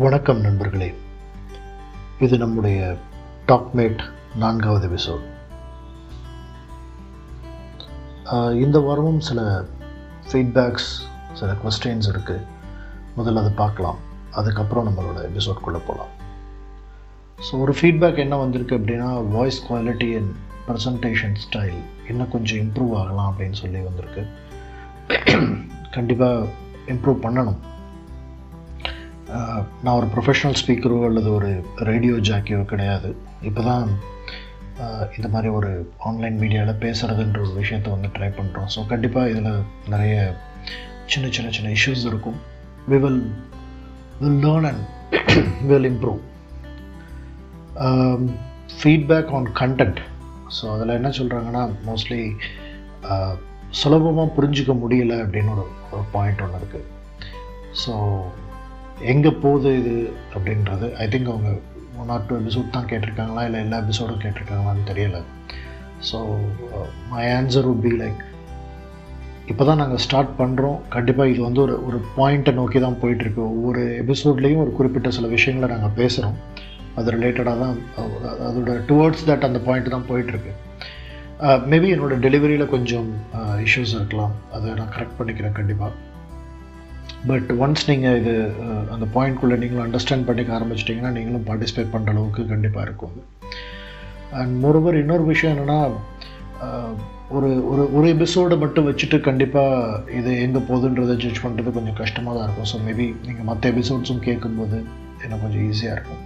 வணக்கம் நண்பர்களே. இது நம்முடைய டாக்மேட் நான்காவது எபிசோட் இந்த வாரமும் சில ஃபீட்பேக்ஸ் சில கொஸ்டின்ஸ் இருக்குது முதல்ல அதை பார்க்கலாம். அதுக்கப்புறம் நம்மளோட எபிசோட்குள்ளே போகலாம் ஸோ ஒரு ஃபீட்பேக் என்ன வந்திருக்கு அப்படின்னா voice quality and presentation style இன்னும் கொஞ்சம் இம்ப்ரூவ் ஆகலாம் அப்படின்னு சொல்லி வந்திருக்கு. கண்டிப்பாக இம்ப்ரூவ் பண்ணணும். நான் ஒரு ப்ரொஃபஷ்னல் ஸ்பீக்கரோ அல்லது ஒரு ரேடியோ ஜாக்கியோ கிடையாது. இப்போ தான் இந்த மாதிரி ஒரு ஆன்லைன் மீடியாவில் பேசுகிறதுன்ற ஒரு விஷயத்தை வந்து ட்ரை பண்ணுறோம் ஸோ கண்டிப்பாக இதில் நிறைய சின்ன சின்ன சின்ன இஷ்யூஸ் இருக்கும். We will will learn and will improve feedback on content so அதில் என்ன சொல்கிறாங்கன்னா மோஸ்ட்லி சுலபமாக புரிஞ்சிக்க முடியல அப்படின்னு ஒரு ஒரு பாயிண்ட் ஒன்று இருக்குது ஸோ எங்கே போகுது இது அப்படின்றது ஐ திங்க் அவங்க ஒன் ஆர் டூ எபிசோட் தான் கேட்டிருக்காங்களா இல்லை எல்லா எபிசோடும் கேட்டிருக்காங்களான்னு தெரியல. So my uh, answer would be like இப்போ தான் நாங்கள் ஸ்டார்ட் பண்ணுறோம் கண்டிப்பாக இது வந்து ஒரு ஒரு பாயிண்ட்டை நோக்கி தான் போயிட்டுருக்கு. ஒவ்வொரு எபிசோட்லேயும் ஒரு குறிப்பிட்ட சில விஷயங்களை நாங்கள் பேசுகிறோம் அது ரிலேட்டடாக தான் அதோட டுவர்ட்ஸ் தட் அந்த பாயிண்ட் தான் போயிட்டுருக்கு. மேபி uh, என்னோடய டெலிவரியில் கொஞ்சம் uh, இஷ்யூஸ் இருக்கலாம். அதை நான் கரெக்ட் பண்ணிக்கிறேன் கண்டிப்பாக பட் ஒன்ஸ் நீங்கள் இது அந்த பாயிண்ட்குள்ளே நீங்களும் அண்டர்ஸ்டாண்ட் பண்ணிக்க ஆரம்பிச்சிட்டிங்கன்னா நீங்களும் பார்ட்டிசிபேட் பண்ணுற அளவுக்கு கண்டிப்பாக இருக்கும் அது. அண்ட் மோரோவர் இன்னொரு விஷயம் என்னென்னா ஒரு ஒரு ஒரு எபிசோடை மட்டும் வச்சுட்டு கண்டிப்பாக இது எங்கே போகுதுன்றதை ஜட்ஜ் பண்ணுறது கொஞ்சம் கஷ்டமாக தான் இருக்கும். ஸோ மேபி நீங்கள் மற்ற எபிசோட்ஸும் கேட்கும்போது எனக்கு கொஞ்சம் ஈஸியாக இருக்கும்.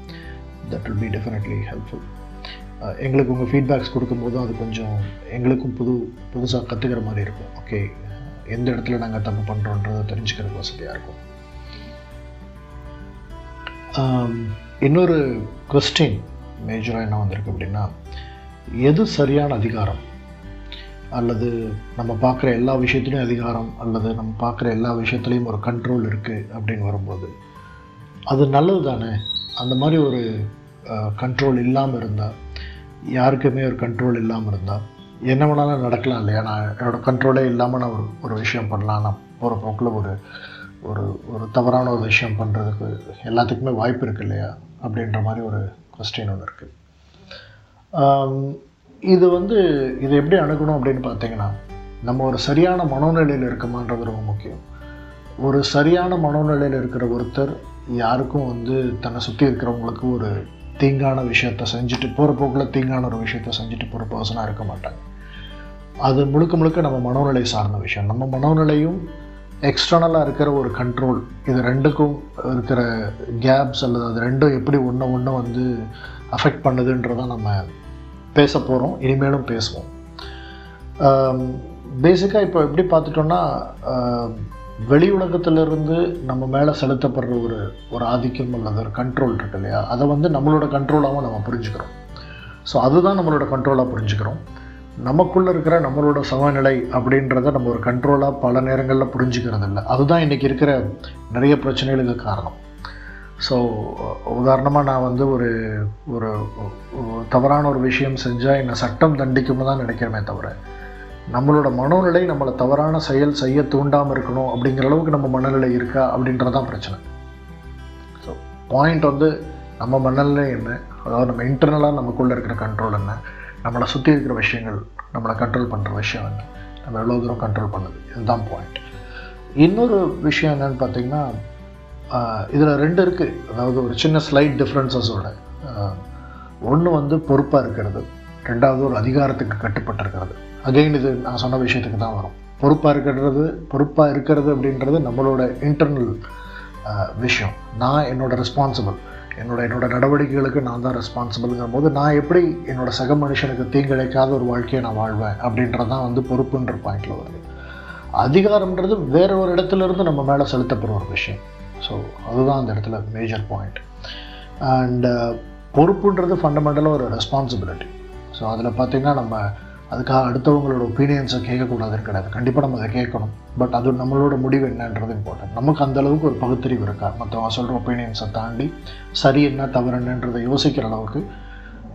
That will be definitely helpful எங்களுக்கு உங்கள் ஃபீட்பேக்ஸ் கொடுக்கும்போதும் அது கொஞ்சம் எங்களுக்கும் புது புதுசாக கற்றுக்கிற மாதிரி இருக்கும். ஓகே எந்த இடத்துல நாங்கள் தப்பு பண்ணுறோன்றதை தெரிஞ்சுக்கிறதுக்கு வசதியாக இருக்கும். இன்னொரு கொஸ்டின் மேஜராக என்ன வந்திருக்கு அப்படின்னா எது சரியான அதிகாரம்? அல்லது நம்ம பார்க்குற எல்லா விஷயத்துலையும் அதிகாரம் அல்லது நம்ம பார்க்குற எல்லா விஷயத்துலையும் ஒரு கண்ட்ரோல் இருக்குது அப்படின்னு வரும்போது அது நல்லது தானே? அந்த மாதிரி ஒரு கண்ட்ரோல் இல்லாமல் இருந்தால் யாருக்குமே ஒரு கண்ட்ரோல் இல்லாமல் இருந்தால் என்ன வேணாலும் நடக்கலாம் இல்லையா? நான் என்னோடய கண்ட்ரோலே இல்லாமல் நான் ஒரு ஒரு விஷயம் பண்ணலாம். நான் போகிற போக்கில் ஒரு ஒரு ஒரு தவறான ஒரு விஷயம் பண்ணுறதுக்கு எல்லாத்துக்குமே வாய்ப்பு இருக்குது இல்லையா? அப்படின்ற மாதிரி ஒரு கொஸ்டின் ஒன்று இருக்குது இது வந்து இது எப்படி அணுகணும் அப்படின்னு பார்த்தீங்கன்னா நம்ம ஒரு சரியான மனோநிலையில் இருக்கமான்றது ரொம்ப முக்கியம். ஒரு சரியான மனோநிலையில் இருக்கிற ஒருத்தர் யாருக்கும் வந்து தன்னை சுற்றி இருக்கிறவங்களுக்கு ஒரு தீங்கான விஷயத்த செஞ்சுட்டு போகிற போக்கில் தீங்கான ஒரு விஷயத்த செஞ்சுட்டு போகிற பர்சனாக இருக்க மாட்டாங்க அது முழுக்க முழுக்க நம்ம மனோநிலை சார்ந்த விஷயம். நம்ம மனோநிலையும் எக்ஸ்டர்னலாக இருக்கிற ஒரு கண்ட்ரோல் இது ரெண்டுக்கும் இருக்கிற கேப்ஸ் அல்லது அது ரெண்டும் எப்படி ஒன்று ஒன்று வந்து அஃபெக்ட் பண்ணுதுன்றதை நம்ம பேச போகிறோம் இனிமேலும் பேசுவோம். பேசிக்காக இப்போ எப்படி பார்த்துட்டோன்னா வெளி உலகத்திலிருந்து நம்ம மேலே செலுத்தப்படுற ஒரு ஒரு ஆதிக்கம் அல்லது ஒரு கண்ட்ரோல் இருக்கு இல்லையா? அதை வந்து நம்மளோட கண்ட்ரோலாகவும் நம்ம புரிஞ்சுக்கிறோம். ஸோ அதுதான் நம்மளோட கண்ட்ரோலாக புரிஞ்சுக்கிறோம். நமக்குள்ளே இருக்கிற நம்மளோட சமநிலை அப்படின்றத நம்ம ஒரு கண்ட்ரோலாக பல நேரங்களில் புரிஞ்சுக்கிறது இல்லை அதுதான் இன்றைக்கி இருக்கிற நிறைய பிரச்சனைகளுக்கு காரணம். ஸோ உதாரணமாக நான் வந்து ஒரு ஒரு தவறான ஒரு விஷயம் செஞ்சால் என்னை சட்டம் தண்டிக்கும்னு தான் நினைக்கிறேனே தவிர நம்மளோட மனோநிலை நம்மளை தவறான செயல் செய்ய தூண்டாமல் இருக்கணும் அப்படிங்கிற அளவுக்கு நம்ம மனநிலை இருக்கா அப்படின்றது தான் பிரச்சனை. ஸோ பாயிண்ட் வந்து நம்ம மனநிலை என்ன? அதாவது நம்ம இன்டர்னலாக நமக்குள்ளே இருக்கிற கண்ட்ரோல் என்ன? நம்மளை சுற்றி இருக்கிற விஷயங்கள் நம்மளை கண்ட்ரோல் பண்ணுற விஷயம் என்ன? நம்ம எவ்வளோ தூரம் கண்ட்ரோல் பண்ணுது? இதுதான் பாயிண்ட் இன்னொரு விஷயம் என்னன்னு பார்த்தீங்கன்னா இதில் ரெண்டு இருக்குது அதாவது ஒரு சின்ன ஸ்லைட் டிஃப்ரென்சஸோட ஒன்று வந்து பொறுப்பாக இருக்கிறது ரெண்டாவது ஒரு அதிகாரத்துக்கு கட்டுப்பட்டிருக்கிறது. அகைன் இது நான் சொன்ன விஷயத்துக்கு தான் வரும். பொறுப்பாக இருக்கிறது பொறுப்பாக இருக்கிறது அப்படின்றது நம்மளோட இன்டர்னல் விஷயம். நான் என்னோடய ரெஸ்பான்சிபிள் என்னோட என்னோட நடவடிக்கைகளுக்கு நான் தான் ரெஸ்பான்சிபிள்ங்கிற போது நான் எப்படி என்னோட சக மனுஷனுக்கு தீங்கிழைக்காத ஒரு வாழ்க்கையை நான் வாழ்வேன் அப்படின்றது தான் வந்து பொறுப்புன்ற பாயிண்டில் வருது. அதிகாரம்ன்றது வேற ஒரு இடத்துலேருந்து நம்ம மேலே செலுத்தப்படுற ஒரு விஷயம். ஸோ அதுதான் அந்த இடத்துல மேஜர் பாயிண்ட் அண்டு பொறுப்புன்றது ஃபண்டமெண்டலாக ஒரு ரெஸ்பான்சிபிலிட்டி ஸோ அதில் பார்த்திங்கன்னா நம்ம அதுக்காக அடுத்தவங்களோட ஒப்பீனியன்ஸை கேட்கக்கூடாதுன்னு கிடையாது கண்டிப்பாக நம்ம அதை கேட்கணும். பட் அது நம்மளோட முடிவு என்னன்றது இம்பார்ட்டன்ட் நமக்கு அந்த அளவுக்கு ஒரு பகுத்தறிவு இருக்கா? மற்றவங்க சொல்கிற ஒப்பீனியன்ஸை தாண்டி சரி என்ன தவறு என்னன்றதை யோசிக்கிற அளவுக்கு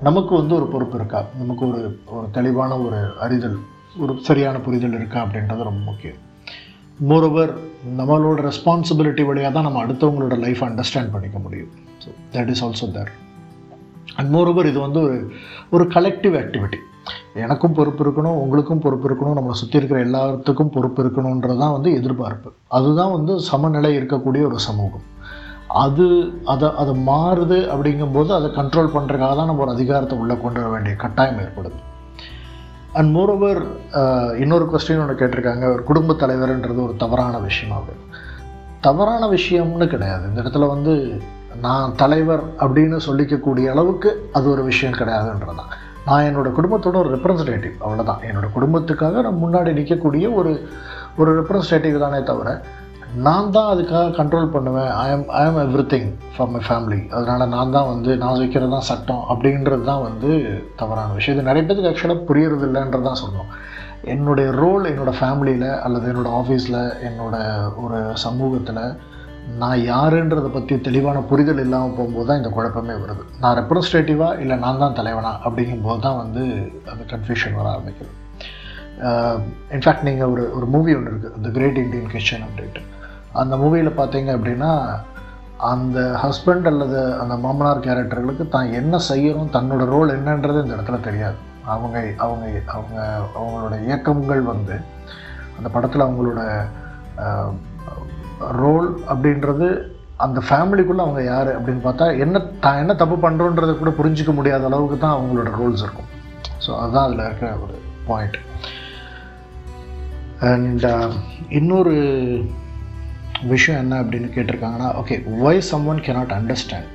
நமக்கு வந்து ஒரு பொறுப்பு இருக்கா? நமக்கு ஒரு ஒரு தெளிவான ஒரு அறிதல் ஒரு சரியான புரிதல் இருக்கா அப்படின்றது ரொம்ப முக்கியம். மோரோவர் நம்மளோட ரெஸ்பான்சிபிலிட்டி வழியாக தான் நம்ம அடுத்தவங்களோட லைஃப் அண்டர்ஸ்டாண்ட் பண்ணிக்க முடியும். So that is also there and moreover இது வந்து ஒரு ஒரு கலெக்டிவ் ஆக்டிவிட்டி எனக்கும் பொறுப்பு இருக்கணும் உங்களுக்கும் பொறுப்பு இருக்கணும் நம்மளை சுற்றி இருக்கிற எல்லாத்துக்கும் பொறுப்பு இருக்கணுன்றது தான் வந்து எதிர்பார்ப்பு. அதுதான் வந்து சமநிலை இருக்கக்கூடிய ஒரு சமூகம். அது அதை அதை மாறுது அப்படிங்கும்போது அதை கண்ட்ரோல் பண்ணுறதுக்காக தான் நம்ம ஒரு அதிகாரத்தை உள்ளே கொண்டு வர வேண்டிய கட்டாயம் ஏற்படுது. அண்ட் மோரோவர் இன்னொரு கொஸ்டின் ஒன்று கேட்டிருக்காங்க. ஒரு குடும்ப தலைவர்ன்றது ஒரு தவறான விஷயமாகுது தவறான விஷயம்னு கிடையாது. இந்த இடத்துல வந்து நான் தலைவர் அப்படின்னு சொல்லிக்கக்கூடிய அளவுக்கு அது ஒரு விஷயம் கிடையாதுன்றதான் நான் என்னோடய குடும்பத்தோட ஒரு ரெப்ரசன்டேட்டிவ் அவ்வளோதான் என்னோட குடும்பத்துக்காக நான் முன்னாடி நிற்கக்கூடிய ஒரு ஒரு ரெப்ரசன்டேட்டிவ் தானே தவிர நான் தான் அதுக்காக கண்ட்ரோல் பண்ணுவேன். I am I am everything for my family அதனால் நான் தான் வந்து நான் வைக்கிறது தான் சட்டம் அப்படின்றது தான் வந்து தவறான விஷயம். இது நிறைய பேருக்கு ஆக்சுவலாக புரியறது இல்லைன்றது தான் சொல்லணும் என்னுடைய ரோல் என்னோடய ஃபேமிலியில் அல்லது என்னோடய ஆஃபீஸில் என்னோட ஒரு சமூகத்தில் நான் யாருன்றதை பற்றி தெளிவான புரிதல் இல்லாமல் போகும்போது தான் இந்த குழப்பமே வருது. நான் ரெப்ரஸன்டேட்டிவாக இல்லை நான் தான் தலைவனா அப்படிங்கும்போது தான் வந்து அந்த கன்ஃபியூஷன் வர ஆரம்பிக்குது. இன்ஃபேக்ட் நீங்கள் ஒரு ஒரு மூவி ஒன்று இருக்குது த கிரேட் இண்டியன் கிச்சன் அப்படின்ட்டு. அந்த மூவியில் பார்த்தீங்க அப்படின்னா அந்த ஹஸ்பண்ட் அல்லது அந்த மாமனார் கேரக்டர்களுக்கு தான் என்ன செய்யணும் தன்னோட ரோல் என்னன்றது இந்த இடத்துல தெரியாது. அவங்க அவங்க அவங்க அவங்களோட இயக்கங்கள் வந்து அந்த படத்தில் அவங்களோட ரோல் அப்படின்றது அந்த ஃபேமிலிக்குள்ளே அவங்க யார் அப்படின்னு பார்த்தா என்ன தான் என்ன தப்பு பண்ணுறோன்றதை கூட புரிஞ்சிக்க முடியாத அளவுக்கு தான் அவங்களோட ரோல்ஸ் இருக்கும். ஸோ அதுதான் அதில் இருக்கிற ஒரு பாயிண்ட் அண்ட் uh, இன்னொரு விஷயம் என்ன அப்படின்னு கேட்டிருக்காங்கன்னா okay why someone cannot understand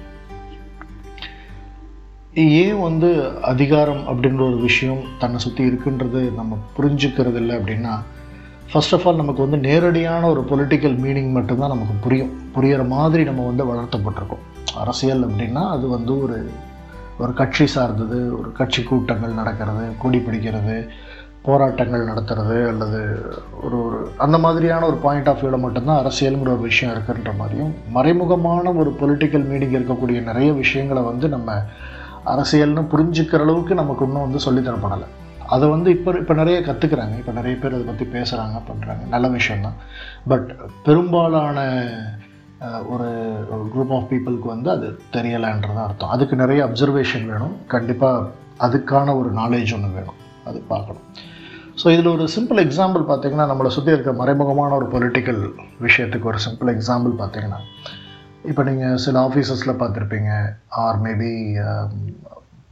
ஏன் வந்து அதிகாரம் அப்படின்ற ஒரு விஷயம் தன்னை சுற்றி இருக்குன்றது நம்ம புரிஞ்சுக்கிறது இல்லை அப்படின்னா ஃபர்ஸ்ட் ஆஃப் ஆல் நமக்கு வந்து நேரடியான ஒரு பொலிட்டிக்கல் மீனிங் மட்டும்தான் நமக்கு புரியும். புரிகிற மாதிரி நம்ம வந்து வளர்த்தப்பட்டிருக்கோம் அரசியல் அப்படின்னா அது வந்து ஒரு ஒரு கட்சி சார்ந்தது ஒரு கட்சி கூட்டங்கள் நடக்கிறது கொடி பிடிக்கிறது போராட்டங்கள் நடத்துறது அல்லது ஒரு ஒரு அந்த மாதிரியான ஒரு பாயிண்ட் ஆஃப் வியூவில் மட்டும்தான் அரசியலுங்கிற ஒரு விஷயம் இருக்குன்ற மாதிரியும் மறைமுகமான ஒரு பொலிட்டிக்கல் மீனிங் இருக்கக்கூடிய நிறைய விஷயங்களை வந்து நம்ம அரசியல்னு புரிஞ்சுக்கிற அளவுக்கு நமக்கு இன்னும் வந்து சொல்லித்தரப்படலை. அதை வந்து இப்போ இப்போ நிறைய கற்றுக்குறாங்க இப்போ நிறைய பேர் அதை பற்றி பேசுகிறாங்க பண்ணுறாங்க நல்ல விஷயந்தான் பட் பெரும்பாலான ஒரு குரூப் ஆஃப் பீப்புளுக்கு வந்து அது தெரியலைன்றதான் அர்த்தம். அதுக்கு நிறைய அப்சர்வேஷன் வேணும். கண்டிப்பாக அதுக்கான ஒரு நாலேஜ் ஒன்று வேணும். அது பார்க்கணும். ஸோ இதில் ஒரு சிம்பிள் எக்ஸாம்பிள் பார்த்தீங்கன்னா நம்மளை சுற்றி இருக்க மறைமுகமான ஒரு பொலிட்டிக்கல் விஷயத்துக்கு ஒரு சிம்பிள் எக்ஸாம்பிள் பார்த்திங்கன்னா இப்போ நீங்கள் சில ஆஃபீஸஸில் பார்த்துருப்பீங்க. Or maybe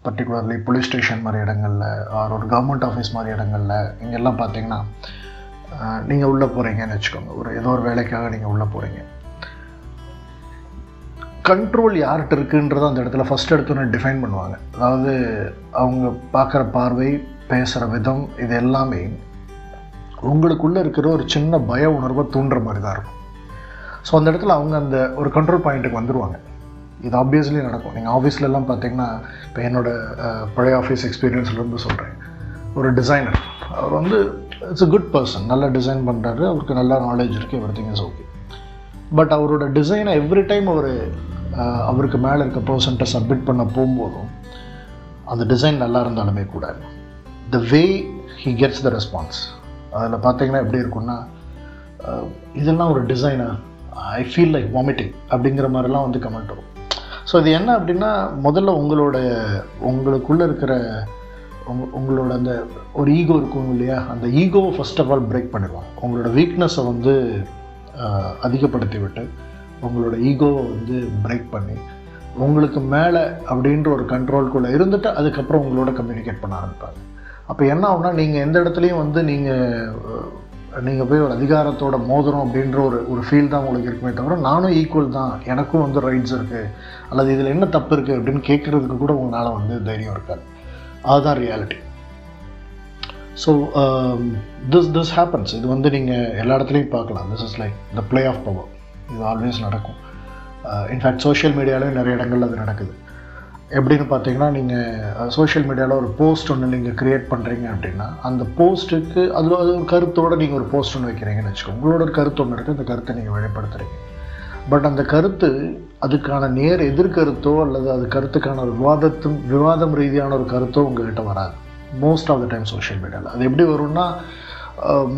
particularly police station மாதிரி இடங்களில் ஆர் ஒரு கவர்மெண்ட் ஆஃபீஸ் மாதிரி இடங்களில் இங்கெல்லாம் பார்த்தீங்கன்னா நீங்கள் உள்ளே போகிறீங்கன்னு வச்சுக்கோங்க. ஒரு ஏதோ ஒரு வேலைக்காக நீங்கள் உள்ளே போகிறீங்க கண்ட்ரோல் யார்கிட்ட இருக்குன்றத அந்த இடத்துல ஃபஸ்ட் எடுத்தோன்னே டிஃபைன் பண்ணுவாங்க. அதாவது அவங்க பார்க்குற பார்வை பேசுகிற விதம் இது எல்லாமே உங்களுக்குள்ளே இருக்கிற ஒரு சின்ன பய உணர்வை தூண்டுற மாதிரி தான் இருக்கும். ஸோ அந்த இடத்துல அவங்க அந்த ஒரு கண்ட்ரோல் பாயிண்ட்டுக்கு வந்துடுவாங்க இது ஆப்வியஸ்லி நடக்கும். நீங்கள் ஆஃபீஸ்லலாம் பார்த்தீங்கன்னா இப்போ என்னோடய பழைய ஆஃபீஸ் எக்ஸ்பீரியன்ஸ்லேருந்து சொல்கிறேன் ஒரு டிசைனர் அவர் வந்து இட்ஸ் அ குட் பர்சன் நல்லா டிசைன் பண்ணுறாரு அவருக்கு நல்லா நாலேஜ் இருக்குது everything is okay but அவரோட டிசைனை எவ்ரி டைம் அவர் அவருக்கு மேலே இருக்க பர்சன்ட்டை சப்மிட் பண்ண போகும்போதும் அந்த டிசைன் நல்லா இருந்தாலுமே கூட the way he gets the response அதில் பார்த்தீங்கன்னா எப்படி இருக்குன்னா இதெல்லாம் ஒரு டிசைனா ஐ ஃபீல் லைக் வாமிட்டிங் அப்படிங்கிற மாதிரிலாம் வந்து கமெண்ட் வரும். ஸோ இது என்ன அப்படின்னா முதல்ல உங்களோட உங்களுக்குள்ளே இருக்கிற உங்க உங்களோட அந்த ஒரு ஈகோ இருக்கும் இல்லையா? அந்த ஈகோவை ஃபஸ்ட் ஆஃப் ஆல் பிரேக் பண்ணிடுவாங்க. உங்களோட வீக்னஸை வந்து அதிகப்படுத்தி விட்டு உங்களோட ஈகோவை வந்து பிரேக் பண்ணி உங்களுக்கு மேலே அப்படின்ற ஒரு கண்ட்ரோல்குள்ளே இருந்துட்டு அதுக்கப்புறம் உங்களோட கம்யூனிகேட் பண்ண ஆரம்பிப்பாங்க. அப்போ என்ன ஆகுனா நீங்கள் எந்த இடத்துலையும் வந்து நீங்கள் நீங்கள் போய் ஒரு அதிகாரத்தோட மோதிரம் அப்படின்ற ஒரு ஒரு ஃபீல் தான் உங்களுக்கு இருக்குமே தவிர நானும் ஈக்குவல் தான். எனக்கும் வந்து ரைட்ஸ் இருக்குது அல்லது இதில் என்ன தப்பு இருக்குது அப்படின்னு கேட்குறதுக்கு கூட உங்களால் வந்து தைரியம் இருக்காது. அதுதான் reality so this this happens இது வந்து நீங்கள் எல்லா இடத்துலையும் பார்க்கலாம். This is like the play of power இது ஆல்வேஸ் நடக்கும். இன்ஃபேக்ட் சோஷியல் மீடியாலேயும் நிறைய இடங்கள்ல அது நடக்குது. எப்படின்னு பார்த்தீங்கன்னா நீங்கள் சோஷியல் மீடியாவில் ஒரு போஸ்ட் ஒன்று நீங்கள் க்ரியேட் பண்ணுறீங்க அப்படின்னா அந்த போஸ்ட்டுக்கு அதில் அது ஒரு கருத்தோடு நீங்கள் ஒரு போஸ்ட் ஒன்று வைக்கிறீங்கன்னு வச்சுக்கோங்க. உங்களோட ஒரு கருத்து ஒன்று இருக்குது அந்த கருத்தை நீங்கள் வெளிப்படுத்துகிறீங்க பட் அந்த கருத்து அதுக்கான நேர் எதிர்கருத்தோ அல்லது அது கருத்துக்கான ஒரு விவாதத்தும் விவாதம் ரீதியான ஒரு கருத்தோ உங்கள்கிட்ட வராது. Most of the time social மீடியாவில் அது எப்படி வரும்னா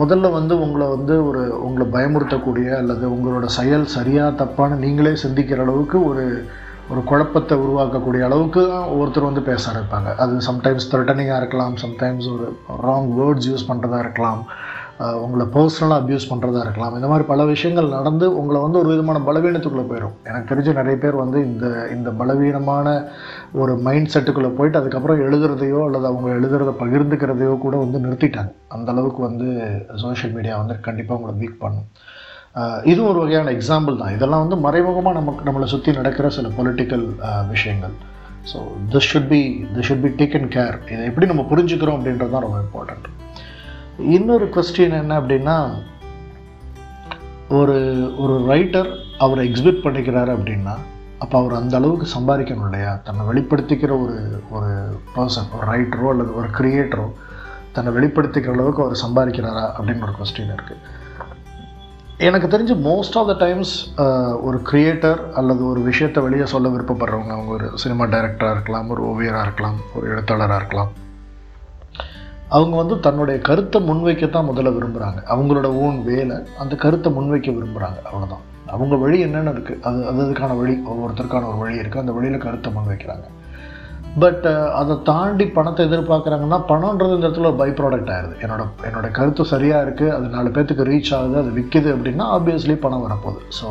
முதல்ல வந்து உங்களை வந்து ஒரு உங்களை பயமுறுத்தக்கூடிய அல்லது உங்களோட செயல் சரியாக தப்பான நீங்களே சிந்திக்கிற அளவுக்கு ஒரு ஒரு குழப்பத்தை உருவாக்கக்கூடிய அளவுக்கு ஒருத்தர் வந்து பேச ஆரம்பிப்பாங்க. அது சம்டைம்ஸ் த்ரெட்டனிங்காக இருக்கலாம் சம்டைம்ஸ் ஒரு ராங் வேர்ட்ஸ் யூஸ் பண்ணுறதா இருக்கலாம் உங்களை பர்சனலாக அப்யூஸ் பண்ணுறதா இருக்கலாம். இந்த மாதிரி பல விஷயங்கள் நடந்து உங்களை வந்து ஒரு விதமான பலவீனத்துக்குள்ளே போயிடும் எனக்கு தெரிஞ்ச நிறைய பேர் வந்து இந்த இந்த பலவீனமான ஒரு மைண்ட் செட்டுக்குள்ளே போயிட்டு அதுக்கப்புறம் எழுதுறதையோ அல்லது அவங்க எழுதுறதை பகிர்ந்துக்கிறதையோ கூட வந்து நிறுத்திட்டாங்க. அந்த அளவுக்கு வந்து சோஷியல் மீடியா வந்து கண்டிப்பாக உங்களை வீக் பண்ணும். இதுவும் ஒரு வகையான எக்ஸாம்பிள் தான். இதெல்லாம் வந்து மறைமுகமாக நமக்கு நம்மளை சுற்றி நடக்கிற சில பொலிட்டிக்கல் விஷயங்கள். So this should be this should be taken care இதை எப்படி நம்ம புரிஞ்சுக்கிறோம் அப்படின்றது தான் ரொம்ப இம்பார்ட்டண்ட் இன்னொரு கொஸ்டின் என்ன அப்படின்னா ஒரு ஒரு ரைட்டர் அவரை எக்ஸிபிட் பண்ணிக்கிறாரு அப்படின்னா அப்போ அவர் அந்த அளவுக்கு சம்பாதிக்கணும் இல்லையா? தன்னை வெளிப்படுத்திக்கிற ஒரு ஒரு பர்சன் ஒரு ரைட்டரோ அல்லது ஒரு கிரியேட்டரோ தன்னை வெளிப்படுத்திக்கிற அளவுக்கு அவர் சம்பாதிக்கிறாரா அப்படின்னு ஒரு கொஸ்டின் இருக்குது எனக்கு தெரிஞ்சு மோஸ்ட் ஆஃப் த டைம்ஸ் ஒரு கிரியேட்டர் அல்லது ஒரு விஷயத்தை வெளியே சொல்ல விருப்பப்படுறவங்க அவங்க ஒரு சினிமா டைரக்டராக இருக்கலாம் ஒரு ஓவியராக இருக்கலாம் ஒரு எழுத்தாளராக இருக்கலாம். அவங்க வந்து தன்னுடைய கருத்தை முன்வைக்கத்தான் முதல்ல விரும்புகிறாங்க அவங்களோட ஓன் வேலை அந்த கருத்தை முன்வைக்க விரும்புகிறாங்க அவ்வளோதான் அவங்க வழி என்னென்ன இருக்குது அது அது அதுக்கான வழி ஒவ்வொருத்தருக்கான ஒரு வழி இருக்குது அந்த வழியில் கருத்தை முன்வைக்கிறாங்க. பட் uh, அதை தாண்டி பணத்தை எதிர்பார்க்குறாங்கன்னா பணன்றது இந்த இடத்துல ஒரு பை ப்ராடக்ட் ஆயிடுது. என்னோட என்னோட கருத்து சரியாக இருக்குது அது நாலு பேர்த்துக்கு ரீச் ஆகுது அது விற்கிது அப்படின்னா ஆப்வியஸ்லி பணம் வரப்போகுது. ஸோ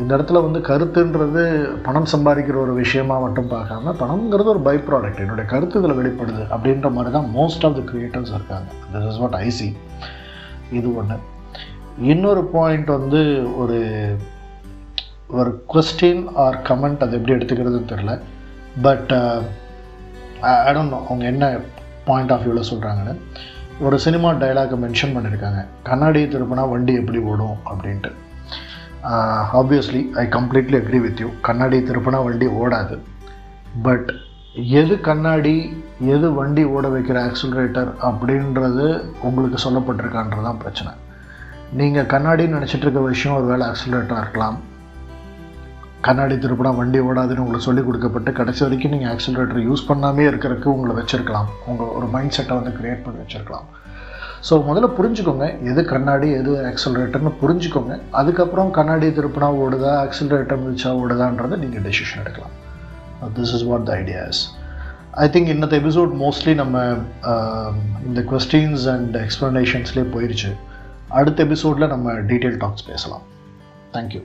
இந்த இடத்துல வந்து கருத்துன்றது பணம் சம்பாதிக்கிற ஒரு விஷயமா மட்டும் பார்க்காம பணம்ங்கிறது ஒரு பை ப்ராடக்ட் என்னுடைய கருத்து இதில் வெளிப்படுது அப்படின்ற மாதிரி தான் மோஸ்ட் ஆஃப் த க்ரியேட்டர்ஸ் இருக்காங்க. This is what I see இது ஒன்று இன்னொரு பாயிண்ட் வந்து ஒரு ஒரு கொஸ்டின் ஆர் கமெண்ட் அது எப்படி எடுத்துக்கிறதுன்னு தெரில பட் ஐ டோன்ட் அவங்க என்ன பாயிண்ட் ஆஃப் வியூவில் சொல்கிறாங்கன்னு ஒரு சினிமா டைலாக்கை மென்ஷன் பண்ணியிருக்காங்க கண்ணாடியை திருப்பினா வண்டி எப்படி ஓடும் அப்படின்ட்டு. Obviously I completely agree with you கண்ணாடி திருப்பினா வண்டி ஓடாது. பட் எது கண்ணாடி எது வண்டி ஓட வைக்கிற ஆக்சிலரேட்டர் அப்படின்றது உங்களுக்கு சொல்லப்பட்டிருக்கான்றது தான் பிரச்சனை. நீங்கள் கண்ணாடின்னு நினச்சிட்டு இருக்க விஷயம் ஒரு வேலை ஆக்சிலரேட்டராக இருக்கலாம். கண்ணாடி திருப்பினா வண்டி ஓடாதுன்னு உங்களுக்கு சொல்லிக் கொடுக்கப்பட்டு கடைசி வரைக்கும் நீங்கள் ஆக்சிலரேட்டர் யூஸ் பண்ணாமே இருக்கிறதுக்கு உங்களை வச்சுருக்கலாம். உங்கள் ஒரு மைண்ட் செட்டை வந்து க்ரியேட் பண்ணி வச்சுருக்கலாம். ஸோ முதல்ல புரிஞ்சுக்கோங்க எது கண்ணாடி எது ஆக்சிலரேட்டர்னு புரிஞ்சுக்கோங்க. அதுக்கப்புறம் கண்ணாடி திருப்பினா ஓடுதா ஆக்சிலரேட்டர் மிதிச்சா ஓடுதான்றதை நீங்கள் டெசிஷன் எடுக்கலாம். This is what the ideas I think இன்னத்த episode mostly நம்ம um, இந்த கொஸ்டின்ஸ் அண்ட் எக்ஸ்ப்ளனேஷன்ஸ்லேயே போயிடுச்சு அடுத்த எபிசோடில் நம்ம டீட்டெயில் டாக்ஸ் பேசலாம். தேங்க்யூ